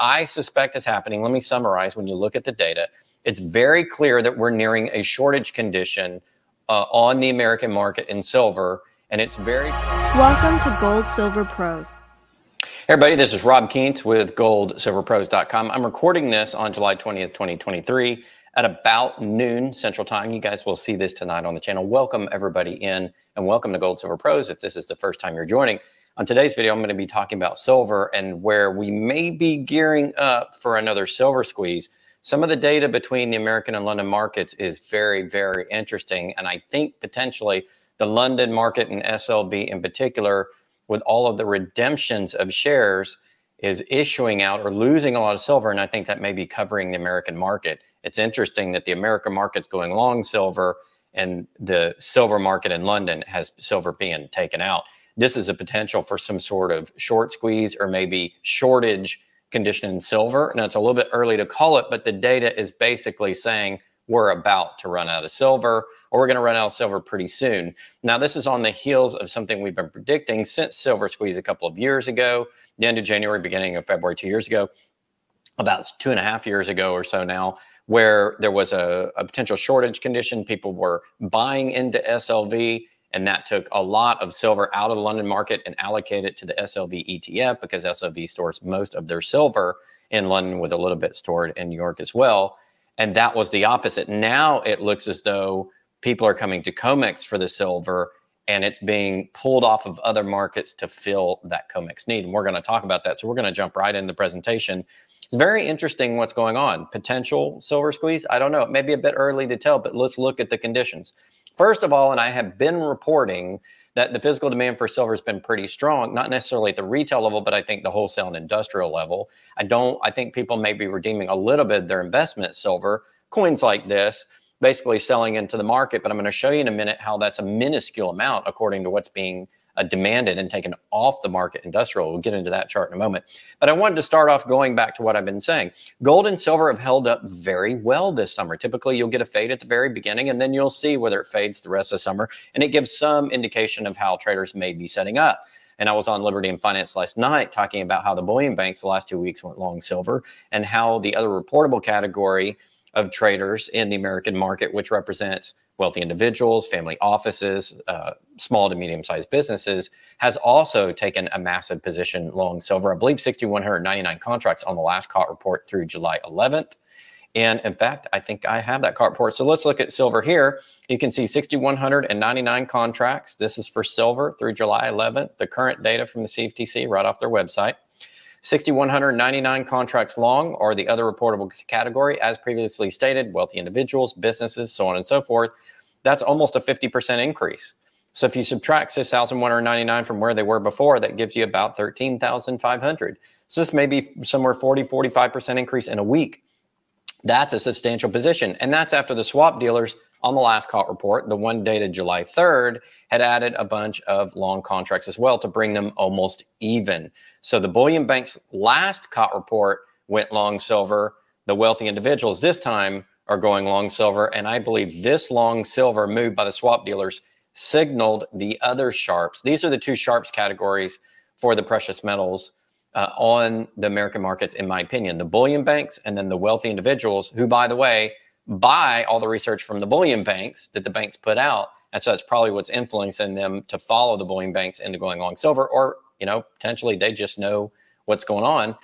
I suspect is happening, let me summarize when you look at the data, it's very clear that we're nearing a shortage condition uh, on the American market in silver. And it's very. Welcome to Gold Silver Pros. Hey everybody, this is Rob Kientz with goldsilverpros.com. I'm recording this on July 20th, 2023 at about noon Central Time. You guys will see this tonight on the channel. Welcome everybody in and welcome to Gold Silver Pros if this is the first time you're joining. On today's video, I'm going to be talking about silver and where we may be gearing up for another silver squeeze. Some of the data between the American and London markets is very, very interesting. And I think potentially the London market and SLV in particular, with all of the redemptions of shares, is issuing out or losing a lot of silver. And I think that may be covering the American market. It's interesting that the American market's going long silver and the silver market in London has silver being taken out this is a potential for some sort of short squeeze or maybe shortage condition in silver. Now, it's a little bit early to call it, but the data is basically saying we're about to run out of silver or we're going to run out of silver pretty soon. Now, this is on the heels of something we've been predicting since silver squeeze a couple of years ago, the end of January, beginning of February, two years ago, about two and a half years ago or so now, where there was a, a potential shortage condition. People were buying into SLV and that took a lot of silver out of the London market and allocated it to the SLV ETF because SLV stores most of their silver in London with a little bit stored in New York as well. And that was the opposite. Now it looks as though people are coming to COMEX for the silver and it's being pulled off of other markets to fill that COMEX need. And we're going to talk about that. So we're going to jump right into the presentation. It's very interesting what's going on. Potential silver squeeze? I don't know. It may be a bit early to tell, but let's look at the conditions. First of all, and I have been reporting that the physical demand for silver has been pretty strong, not necessarily at the retail level, but I think the wholesale and industrial level. I don't, I think people may be redeeming a little bit of their investment silver, coins like this, basically selling into the market. But I'm going to show you in a minute how that's a minuscule amount according to what's being uh, demanded and taken off the market industrial. We'll get into that chart in a moment. But I wanted to start off going back to what I've been saying. Gold and silver have held up very well this summer. Typically, you'll get a fade at the very beginning, and then you'll see whether it fades the rest of the summer. And it gives some indication of how traders may be setting up. And I was on Liberty and Finance last night talking about how the bullion banks the last two weeks went long silver and how the other reportable category of traders in the American market, which represents wealthy individuals, family offices, uh, small to medium sized businesses, has also taken a massive position long silver. I believe 6,199 contracts on the last COT report through July 11th. And in fact, I think I have that COT report. So let's look at silver here. You can see 6,199 contracts. This is for silver through July 11th, the current data from the CFTC right off their website. 6,199 contracts long are the other reportable category, as previously stated, wealthy individuals, businesses, so on and so forth. That's almost a 50% increase. So if you subtract 6,199 from where they were before, that gives you about 13,500. So this may be somewhere 40, 45% increase in a week. That's a substantial position. And that's after the swap dealers on the last COT report, the one dated July 3rd, had added a bunch of long contracts as well to bring them almost even. So the bullion bank's last COT report went long silver. The wealthy individuals this time are going long silver. And I believe this long silver move by the swap dealers signaled the other sharps. These are the two sharps categories for the precious metals uh, on the American markets, in my opinion. The bullion banks and then the wealthy individuals, who, by the way, buy all the research from the bullion banks that the banks put out. And so that's probably what's influencing them to follow the bullion banks into going long silver, or, you know, potentially they just know what's going on.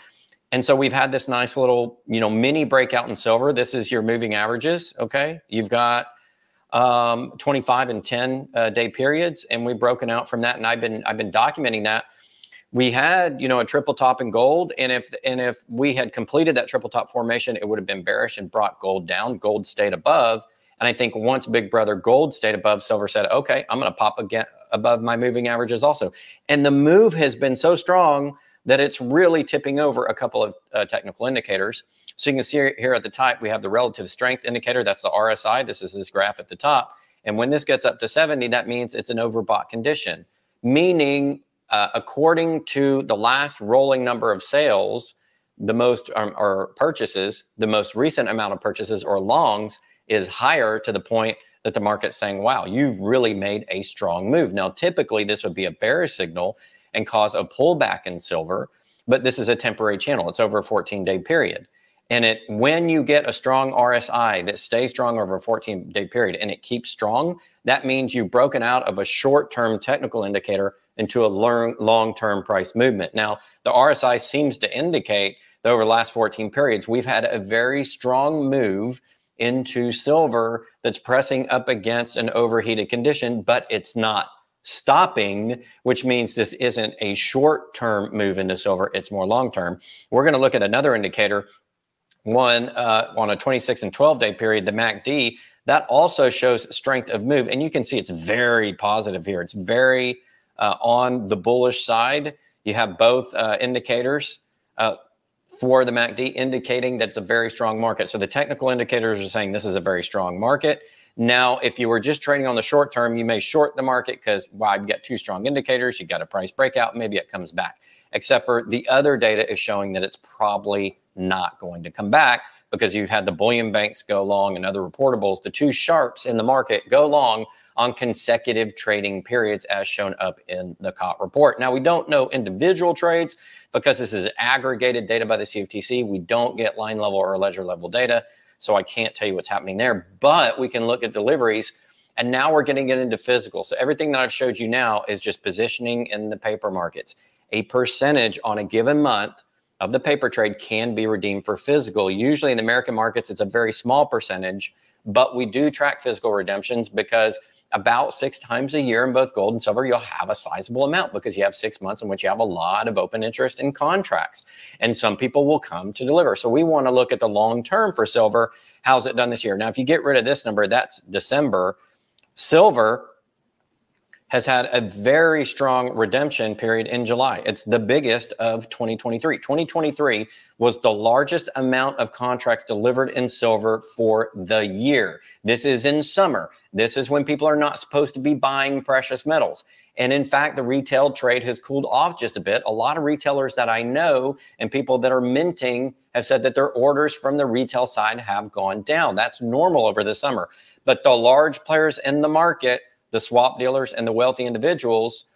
And so we've had this nice little, you know, mini breakout in silver. This is your moving averages. Okay. You've got um, 25 and 10 uh, day periods, and we've broken out from that. And I've been, I've been documenting that we had you know a triple top in gold and if and if we had completed that triple top formation it would have been bearish and brought gold down. Gold stayed above and i think once big brother gold stayed above silver said okay i'm going to pop again above my moving averages also. And the move has been so strong that it's really tipping over a couple of uh, technical indicators. So you can see here at the top we have the relative strength indicator. That's the rsi this is this graph at the top. And when this gets up to 70 that means it's an overbought condition meaning uh, according to the last rolling number of sales, the most um, or purchases, the most recent amount of purchases or longs is higher to the point that the market's saying, wow, you've really made a strong move. Now, typically, this would be a bearish signal and cause a pullback in silver. but this is a temporary channel. It's over a 14 day period. And it when you get a strong RSI that stays strong over a 14 day period and it keeps strong, that means you've broken out of a short term technical indicator into a long term price movement. Now, the RSI seems to indicate that over the last 14 periods, we've had a very strong move into silver that's pressing up against an overheated condition, but it's not stopping, which means this isn't a short term move into silver, it's more long term. We're going to look at another indicator, one uh, on a 26 and 12 day period, the MACD. That also shows strength of move. And you can see it's very positive here. It's very uh, on the bullish side. You have both uh, indicators. Uh, for the MACD, indicating that's a very strong market. So the technical indicators are saying this is a very strong market. Now, if you were just trading on the short term, you may short the market because well, you've got two strong indicators. you've got a price breakout, maybe it comes back. Except for the other data is showing that it's probably not going to come back because you've had the bullion banks go long and other reportables, the two sharps in the market go long on consecutive trading periods as shown up in the COT report. Now, we don't know individual trades because this is aggregated data by the CFTC. We don't get line level or ledger level data, so I can't tell you what's happening there, but we can look at deliveries. And now we're getting it into physical. So everything that I've showed you now is just positioning in the paper markets. A percentage on a given month of the paper trade can be redeemed for physical. Usually in the American markets, it's a very small percentage, but we do track physical redemptions because about six times a year in both gold and silver, you'll have a sizable amount because you have six months in which you have a lot of open interest in contracts. And some people will come to deliver. So we want to look at the long term for silver. How's it done this year? Now, if you get rid of this number, that's December. Silver has had a very strong redemption period in July. It's the biggest of 2023. 2023 was the largest amount of contracts delivered in silver for the year. This is in summer. This is when people are not supposed to be buying precious metals. And in fact, the retail trade has cooled off just a bit. A lot of retailers that I know and people that are minting have said that their orders from the retail side have gone down. That's normal over the summer. But the large players in the market, the swap dealers and the wealthy individuals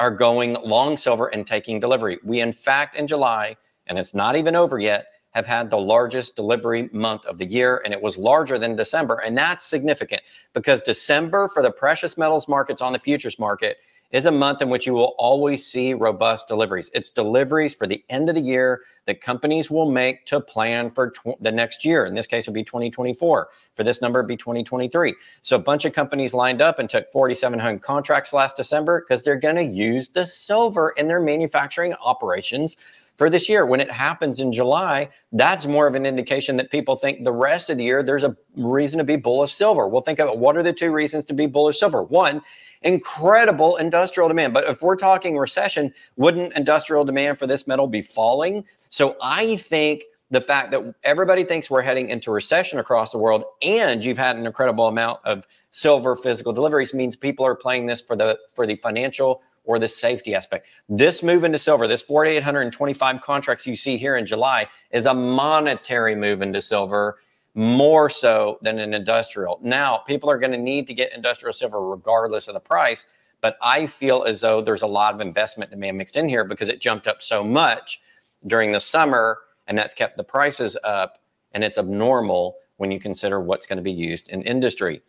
are going long silver and taking delivery. We, in fact, in July, and it's not even over yet, have had the largest delivery month of the year, and it was larger than December. And that's significant because December for the precious metals markets on the futures market is a month in which you will always see robust deliveries. It's deliveries for the end of the year that companies will make to plan for tw- the next year. In this case, it would be 2024. For this number, it'd be 2023. So a bunch of companies lined up and took 4,700 contracts last December because they're going to use the silver in their manufacturing operations for this year. When it happens in July, that's more of an indication that people think the rest of the year there's a reason to be bullish silver. We'll think about what are the two reasons to be bullish silver. One, incredible industrial demand. But if we're talking recession, wouldn't industrial demand for this metal be falling? So I think the fact that everybody thinks we're heading into recession across the world and you've had an incredible amount of silver physical deliveries means people are playing this for the for the financial or the safety aspect. This move into silver, this 4,825 contracts you see here in July, is a monetary move into silver more so than an industrial. Now, people are going to need to get industrial silver regardless of the price, but I feel as though there's a lot of investment demand mixed in here because it jumped up so much during the summer and that's kept the prices up and it's abnormal when you consider what's going to be used in industry.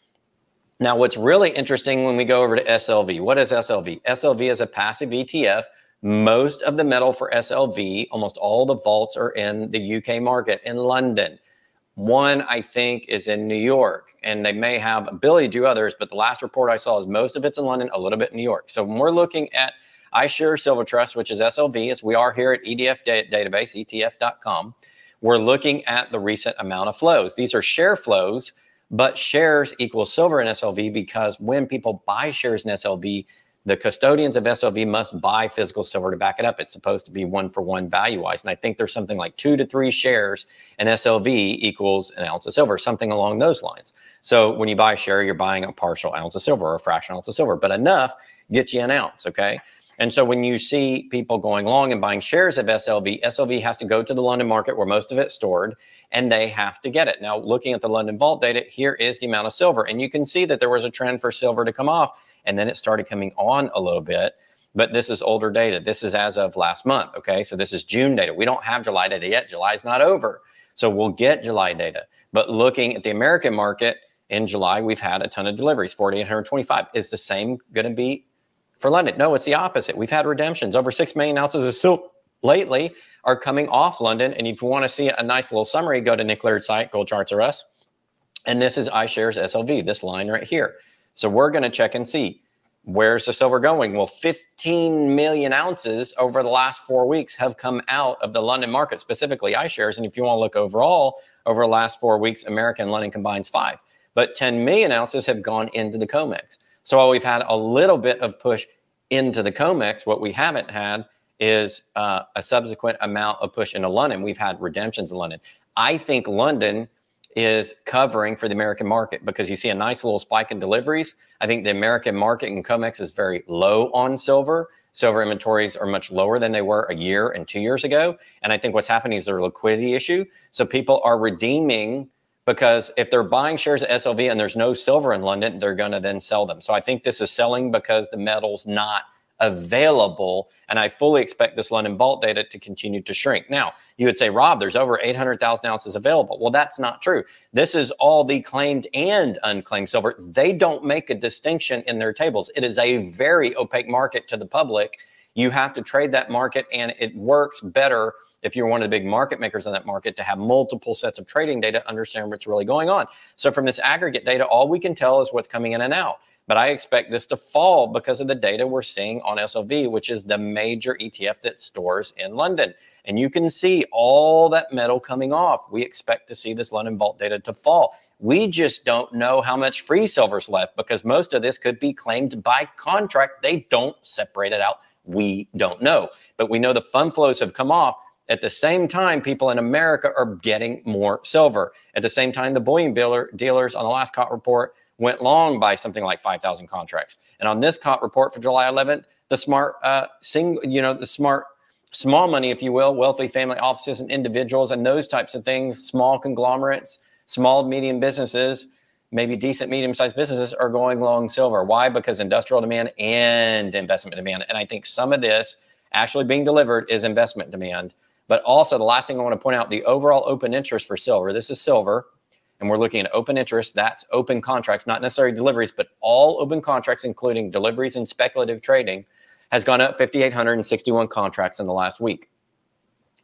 Now, what's really interesting when we go over to SLV, what is SLV? SLV is a passive ETF. Most of the metal for SLV, almost all the vaults are in the UK market in London. One, I think, is in New York, and they may have ability to do others, but the last report I saw is most of it's in London, a little bit in New York. So when we're looking at iShares Silver Trust, which is SLV, as we are here at ETF database, ETF.com, we're looking at the recent amount of flows. These are share flows but shares equals silver in SLV because when people buy shares in SLV, the custodians of SLV must buy physical silver to back it up. It's supposed to be one for one value wise. And I think there's something like two to three shares in SLV equals an ounce of silver, something along those lines. So when you buy a share, you're buying a partial ounce of silver or a fraction ounce of silver, but enough gets you an ounce. Okay. And so when you see people going long and buying shares of SLV, SLV has to go to the London market where most of it's stored and they have to get it. Now, looking at the London Vault data, here is the amount of silver. And you can see that there was a trend for silver to come off and then it started coming on a little bit. but this is older data. This is as of last month. Okay. So this is June data. We don't have July data yet. July's not over. So we'll get July data. But looking at the American market in July, we've had a ton of deliveries, 4,825. Is the same going to be for London? No, it's the opposite. We've had redemptions. Over 6 million ounces of silver lately are coming off London. And if you want to see a nice little summary, go to Nick Laird's site, Gold Charts R Us. And this is iShares SLV, this line right here. So we're going to check and see where's the silver going? Well, 15 million ounces over the last four weeks have come out of the London market, specifically iShares. And if you want to look overall, over the last four weeks, American London combines five. But 10 million ounces have gone into the COMEX. So while we've had a little bit of push into the COMEX, what we haven't had is uh, a subsequent amount of push into London. We've had redemptions in London. I think London is covering for the American market because you see a nice little spike in deliveries. I think the American market in COMEX is very low on silver. Silver inventories are much lower than they were a year and two years ago. And I think what's happening is a liquidity issue. So people are redeeming because if they're buying shares of SLV and there's no silver in London, they're going to then sell them. So I think this is selling because the metal's not – available. And I fully expect this London Vault data to continue to shrink. Now, you would say, Rob, there's over 800,000 ounces available. Well, that's not true. This is all the claimed and unclaimed silver. They don't make a distinction in their tables. It is a very opaque market to the public. You have to trade that market, and it works better if you're one of the big market makers in that market to have multiple sets of trading data, understand what's really going on. So, from this aggregate data, all we can tell is what's coming in and out. But I expect this to fall because of the data we're seeing on SLV, which is the major ETF that stores in London. And you can see all that metal coming off. We expect to see this London Vault data to fall. We just don't know how much free silver's left because most of this could be claimed by contract. They don't separate it out. We don't know. But we know the fund flows have come off. At the same time, people in America are getting more silver. At the same time, the bullion dealer, dealers on the last COT report went long by something like 5,000 contracts. And on this COT report for July 11th, the smart, uh, sing, you know, the smart, small money, if you will, wealthy family offices and individuals and those types of things, small conglomerates, small, medium businesses, maybe decent, medium sized businesses are going long silver. Why? Because industrial demand and investment demand. And I think some of this actually being delivered is investment demand. But also, the last thing I want to point out the overall open interest for silver. This is silver and we're looking at open interest. That's open contracts, not necessarily deliveries, but all open contracts, including deliveries and speculative trading, has gone up 5,861 contracts in the last week.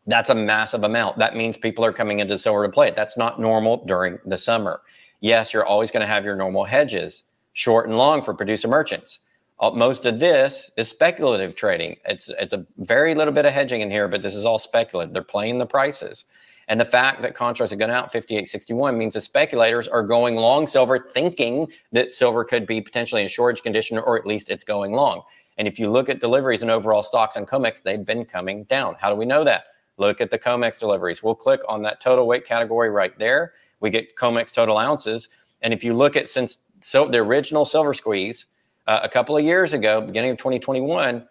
That's a massive amount. That means people are coming into silver to play it. That's not normal during the summer. Yes, you're always going to have your normal hedges, short and long for producer merchants. Uh, most of this is speculative trading. It's it's a very little bit of hedging in here, but this is all speculative. They're playing the prices. And the fact that contracts have gone out 58.61 means the speculators are going long silver, thinking that silver could be potentially in shortage condition, or at least it's going long. And if you look at deliveries and overall stocks on COMEX, they've been coming down. How do we know that? Look at the COMEX deliveries. We'll click on that total weight category right there. We get COMEX total ounces. And if you look at since so the original silver squeeze uh, a couple of years ago, beginning of 2021,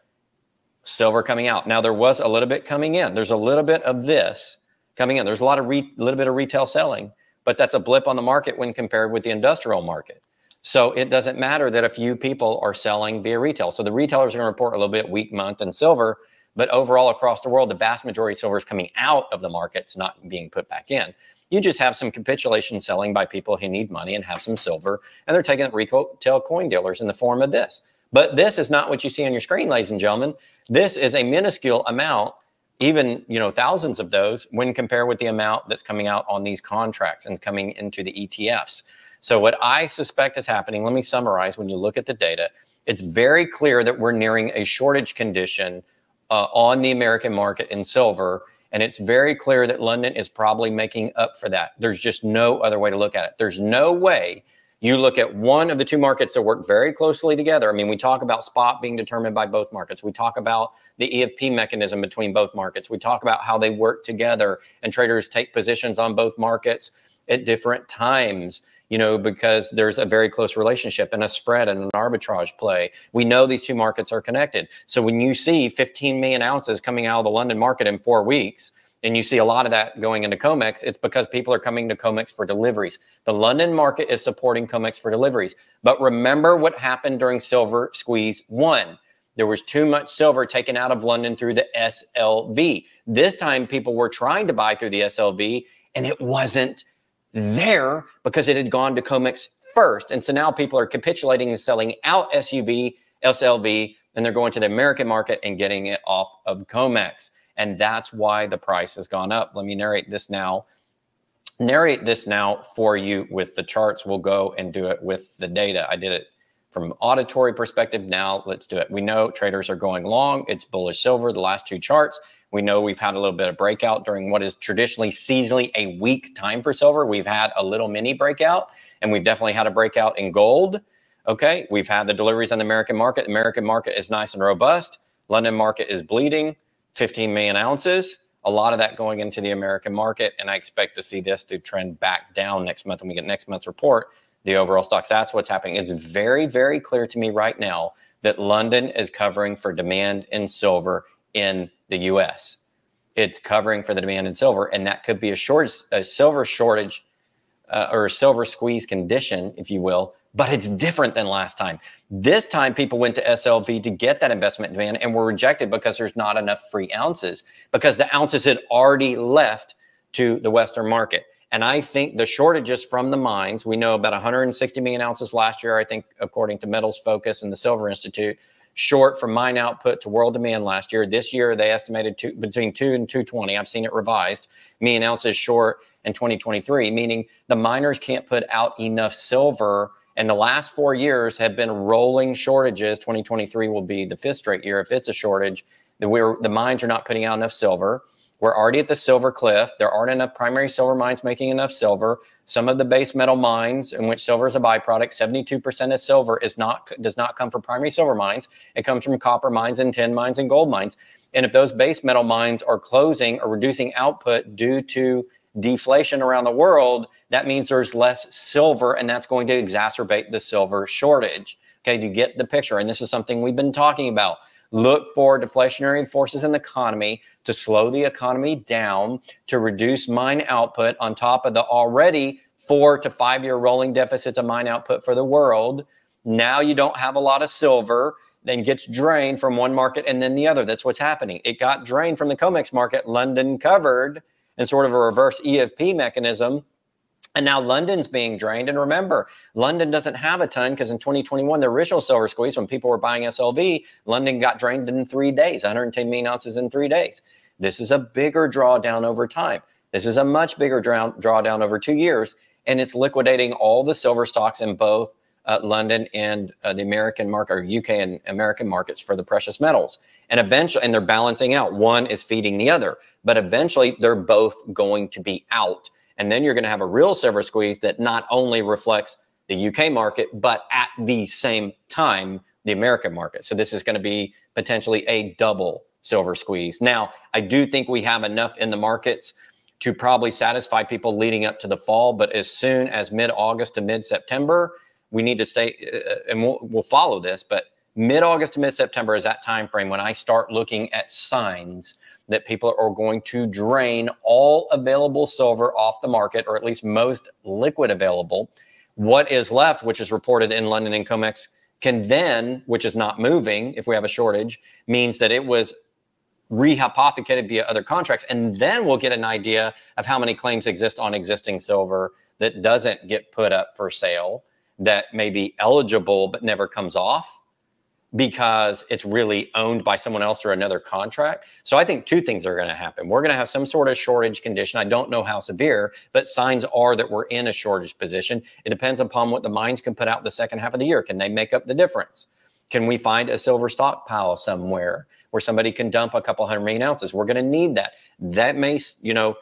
silver coming out. Now there was a little bit coming in. There's a little bit of this coming in. There's a lot of re- little bit of retail selling, but that's a blip on the market when compared with the industrial market. So it doesn't matter that a few people are selling via retail. So the retailers are going to report a little bit weak month in silver, but overall across the world, the vast majority of silver is coming out of the markets, not being put back in. You just have some capitulation selling by people who need money and have some silver, and they're taking it retail coin dealers in the form of this. But this is not what you see on your screen, ladies and gentlemen. This is a minuscule amount even you know thousands of those when compared with the amount that's coming out on these contracts and coming into the ETFs. So what I suspect is happening, let me summarize when you look at the data, it's very clear that we're nearing a shortage condition uh, on the American market in silver and it's very clear that London is probably making up for that. There's just no other way to look at it. There's no way you look at one of the two markets that work very closely together. I mean, we talk about spot being determined by both markets. We talk about the EFP mechanism between both markets. We talk about how they work together and traders take positions on both markets at different times, you know, because there's a very close relationship and a spread and an arbitrage play. We know these two markets are connected. So when you see 15 million ounces coming out of the London market in four weeks, and you see a lot of that going into COMEX, it's because people are coming to COMEX for deliveries. The London market is supporting COMEX for deliveries. But remember what happened during Silver Squeeze 1. There was too much silver taken out of London through the SLV. This time, people were trying to buy through the SLV, and it wasn't there because it had gone to COMEX first. And so now people are capitulating and selling out SUV, SLV, and they're going to the American market and getting it off of COMEX. And that's why the price has gone up. Let me narrate this now. Narrate this now for you with the charts. We'll go and do it with the data. I did it from auditory perspective. Now let's do it. We know traders are going long. It's bullish silver, the last two charts. We know we've had a little bit of breakout during what is traditionally seasonally a weak time for silver. We've had a little mini breakout, and we've definitely had a breakout in gold. Okay, we've had the deliveries on the American market. The American market is nice and robust. London market is bleeding, 15 million ounces. A lot of that going into the American market, and I expect to see this to trend back down next month when we get next month's report. The overall stocks. That's what's happening. It's very, very clear to me right now that London is covering for demand in silver in the US. It's covering for the demand in silver, and that could be a short, a silver shortage uh, or a silver squeeze condition, if you will. But it's different than last time. This time, people went to SLV to get that investment demand and were rejected because there's not enough free ounces because the ounces had already left to the Western market. And I think the shortages from the mines, we know about 160 million ounces last year, I think, according to Metals Focus and the Silver Institute short from mine output to world demand last year. This year, they estimated two, between 2 and 220. I've seen it revised. Me Million ounces short in 2023, meaning the miners can't put out enough silver. And the last four years have been rolling shortages. 2023 will be the fifth straight year if it's a shortage. The, the mines are not putting out enough silver. We're already at the silver cliff. There aren't enough primary silver mines making enough silver. Some of the base metal mines in which silver is a byproduct, 72% of silver is not does not come from primary silver mines. It comes from copper mines and tin mines and gold mines. And if those base metal mines are closing or reducing output due to deflation around the world, that means there's less silver and that's going to exacerbate the silver shortage. Okay, do you get the picture? And this is something we've been talking about look for deflationary forces in the economy to slow the economy down, to reduce mine output on top of the already four to five year rolling deficits of mine output for the world. Now you don't have a lot of silver, then gets drained from one market and then the other. That's what's happening. It got drained from the COMEX market, London covered, in sort of a reverse EFP mechanism and now London's being drained. And remember, London doesn't have a ton because in 2021, the original silver squeeze, when people were buying SLV, London got drained in three days, 110 million ounces in three days. This is a bigger drawdown over time. This is a much bigger draw- drawdown over two years. And it's liquidating all the silver stocks in both uh, London and uh, the American market or UK and American markets for the precious metals. And eventually, and they're balancing out. One is feeding the other, but eventually they're both going to be out. And then you're going to have a real silver squeeze that not only reflects the UK market, but at the same time, the American market. So this is going to be potentially a double silver squeeze. Now, I do think we have enough in the markets to probably satisfy people leading up to the fall. But as soon as mid August to mid September, we need to stay, uh, and we'll, we'll follow this. But mid August to mid September is that time frame when I start looking at signs that people are going to drain all available silver off the market, or at least most liquid available. What is left, which is reported in London and COMEX, can then, which is not moving if we have a shortage, means that it was rehypothecated via other contracts. And then we'll get an idea of how many claims exist on existing silver that doesn't get put up for sale, that may be eligible but never comes off because it's really owned by someone else or another contract. So I think two things are going to happen. We're going to have some sort of shortage condition. I don't know how severe, but signs are that we're in a shortage position. It depends upon what the mines can put out the second half of the year. Can they make up the difference? Can we find a silver stockpile somewhere where somebody can dump a couple hundred million ounces? We're going to need that. That may, you know,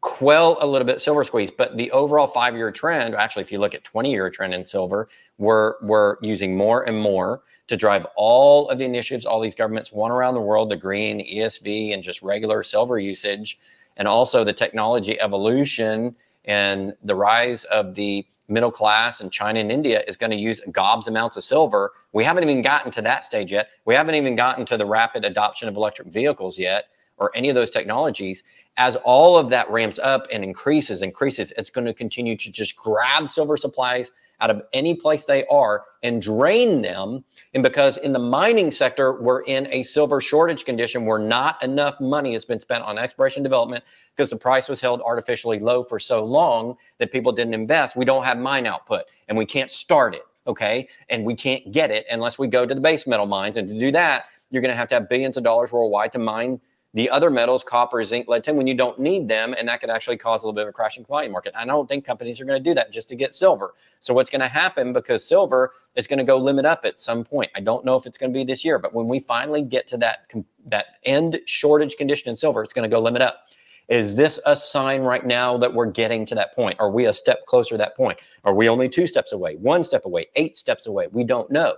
quell a little bit silver squeeze, but the overall five year trend, actually, if you look at 20 year trend in silver, we're, we're using more and more to drive all of the initiatives all these governments want around the world the green, the ESV, and just regular silver usage, and also the technology evolution and the rise of the middle class in China and India is going to use gobs amounts of silver. We haven't even gotten to that stage yet. We haven't even gotten to the rapid adoption of electric vehicles yet or any of those technologies. As all of that ramps up and increases, increases, it's going to continue to just grab silver supplies out of any place they are and drain them. And because in the mining sector, we're in a silver shortage condition where not enough money has been spent on exploration development because the price was held artificially low for so long that people didn't invest. We don't have mine output and we can't start it. Okay. And we can't get it unless we go to the base metal mines. And to do that, you're going to have to have billions of dollars worldwide to mine the other metals, copper, zinc, lead, tin, when you don't need them, and that could actually cause a little bit of a crashing commodity market. I don't think companies are going to do that just to get silver. So what's going to happen because silver is going to go limit up at some point. I don't know if it's going to be this year, but when we finally get to that that end shortage condition in silver, it's going to go limit up. Is this a sign right now that we're getting to that point? Are we a step closer to that point? Are we only two steps away, one step away, eight steps away? We don't know.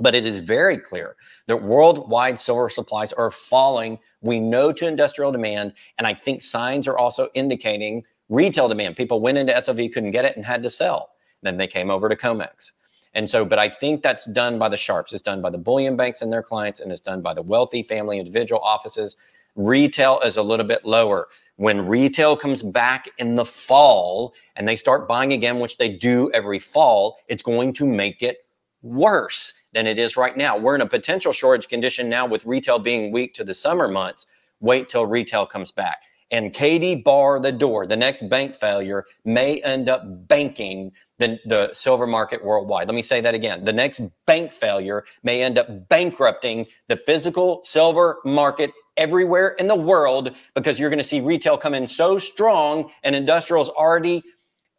But it is very clear that worldwide silver supplies are falling. We know to industrial demand. And I think signs are also indicating retail demand. People went into SLV, couldn't get it, and had to sell. Then they came over to COMEX. And so, but I think that's done by the sharps. It's done by the bullion banks and their clients, and it's done by the wealthy family individual offices. Retail is a little bit lower. When retail comes back in the fall and they start buying again, which they do every fall, it's going to make it worse than it is right now. We're in a potential shortage condition now with retail being weak to the summer months. Wait till retail comes back. And Katie bar the door. The next bank failure may end up banking the, the silver market worldwide. Let me say that again. The next bank failure may end up bankrupting the physical silver market everywhere in the world because you're going to see retail come in so strong and industrials already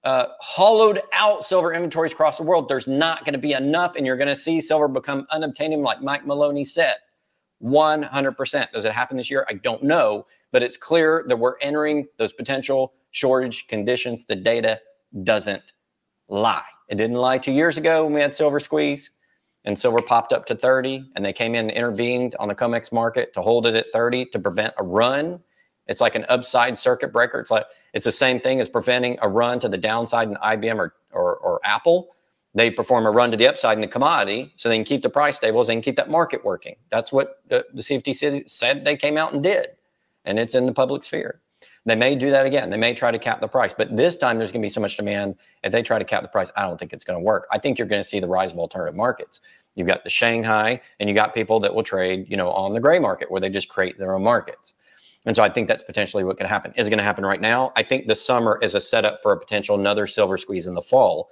uh, hollowed out silver inventories across the world, there's not going to be enough, and you're going to see silver become unobtainable, like Mike Maloney said. 100%. Does it happen this year? I don't know, but it's clear that we're entering those potential shortage conditions. The data doesn't lie. It didn't lie two years ago when we had silver squeeze and silver popped up to 30 and they came in and intervened on the COMEX market to hold it at 30 to prevent a run it's like an upside circuit breaker. It's like it's the same thing as preventing a run to the downside in IBM or, or, or Apple. They perform a run to the upside in the commodity so they can keep the price stable, so they can keep that market working. That's what the, the CFTC said they came out and did. And it's in the public sphere. They may do that again. They may try to cap the price, but this time there's going to be so much demand. If they try to cap the price, I don't think it's going to work. I think you're going to see the rise of alternative markets. You've got the Shanghai, and you got people that will trade, you know, on the gray market where they just create their own markets. And so I think that's potentially what could happen. Is it going to happen right now? I think the summer is a setup for a potential another silver squeeze in the fall.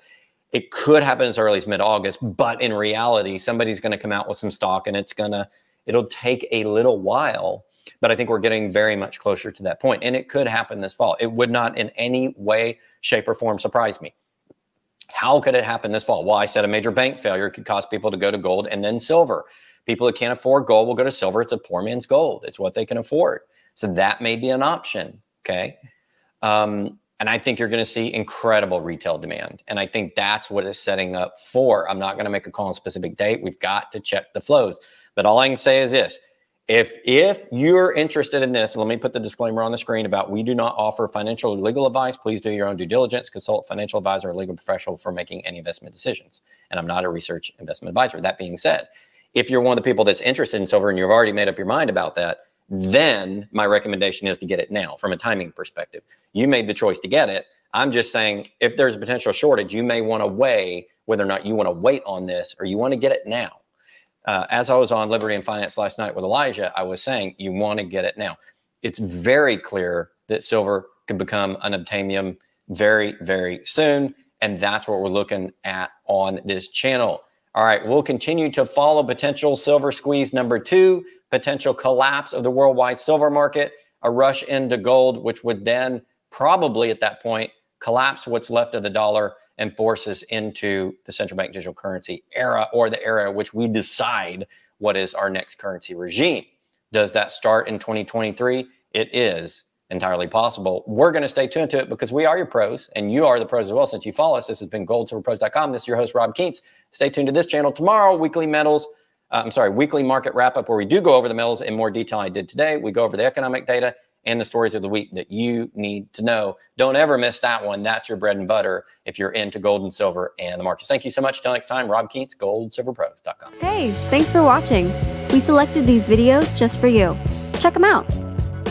It could happen as early as mid August, but in reality, somebody's going to come out with some stock and it's going to, it'll take a little while. But I think we're getting very much closer to that point, And it could happen this fall. It would not in any way, shape, or form surprise me. How could it happen this fall? Well, I said a major bank failure could cause people to go to gold and then silver. People that can't afford gold will go to silver. It's a poor man's gold, it's what they can afford. So that may be an option. Okay. Um, and I think you're going to see incredible retail demand. And I think that's what is setting up for. I'm not going to make a call on a specific date. We've got to check the flows. But all I can say is this if if you're interested in this, let me put the disclaimer on the screen about we do not offer financial or legal advice. Please do your own due diligence. Consult financial advisor or legal professional for making any investment decisions. And I'm not a research investment advisor. That being said, if you're one of the people that's interested in silver and you've already made up your mind about that, then my recommendation is to get it now from a timing perspective. You made the choice to get it. I'm just saying if there's a potential shortage, you may want to weigh whether or not you want to wait on this or you want to get it now. Uh, as I was on Liberty and Finance last night with Elijah, I was saying you want to get it now. It's very clear that silver could become unobtainium very, very soon. And that's what we're looking at on this channel. All right, we'll continue to follow potential silver squeeze number two, potential collapse of the worldwide silver market, a rush into gold, which would then probably at that point collapse what's left of the dollar and force us into the central bank digital currency era or the era which we decide what is our next currency regime. Does that start in 2023? It is entirely possible. We're going to stay tuned to it because we are your pros and you are the pros as well since you follow us. This has been goldsilverpros.com. This is your host, Rob Kientz. Stay tuned to this channel tomorrow, weekly metals. Uh, I'm sorry, weekly market wrap up where we do go over the metals in more detail I did today. We go over the economic data and the stories of the week that you need to know. Don't ever miss that one. That's your bread and butter if you're into gold and silver and the markets. Thank you so much. Till next time, Rob Kientz, goldsilverpros.com. Hey, thanks for watching. We selected these videos just for you. Check them out.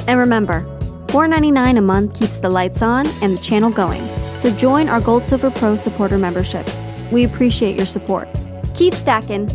And remember, $4.99 a month keeps the lights on and the channel going. So join our Gold Silver Pro supporter membership. We appreciate your support. Keep stacking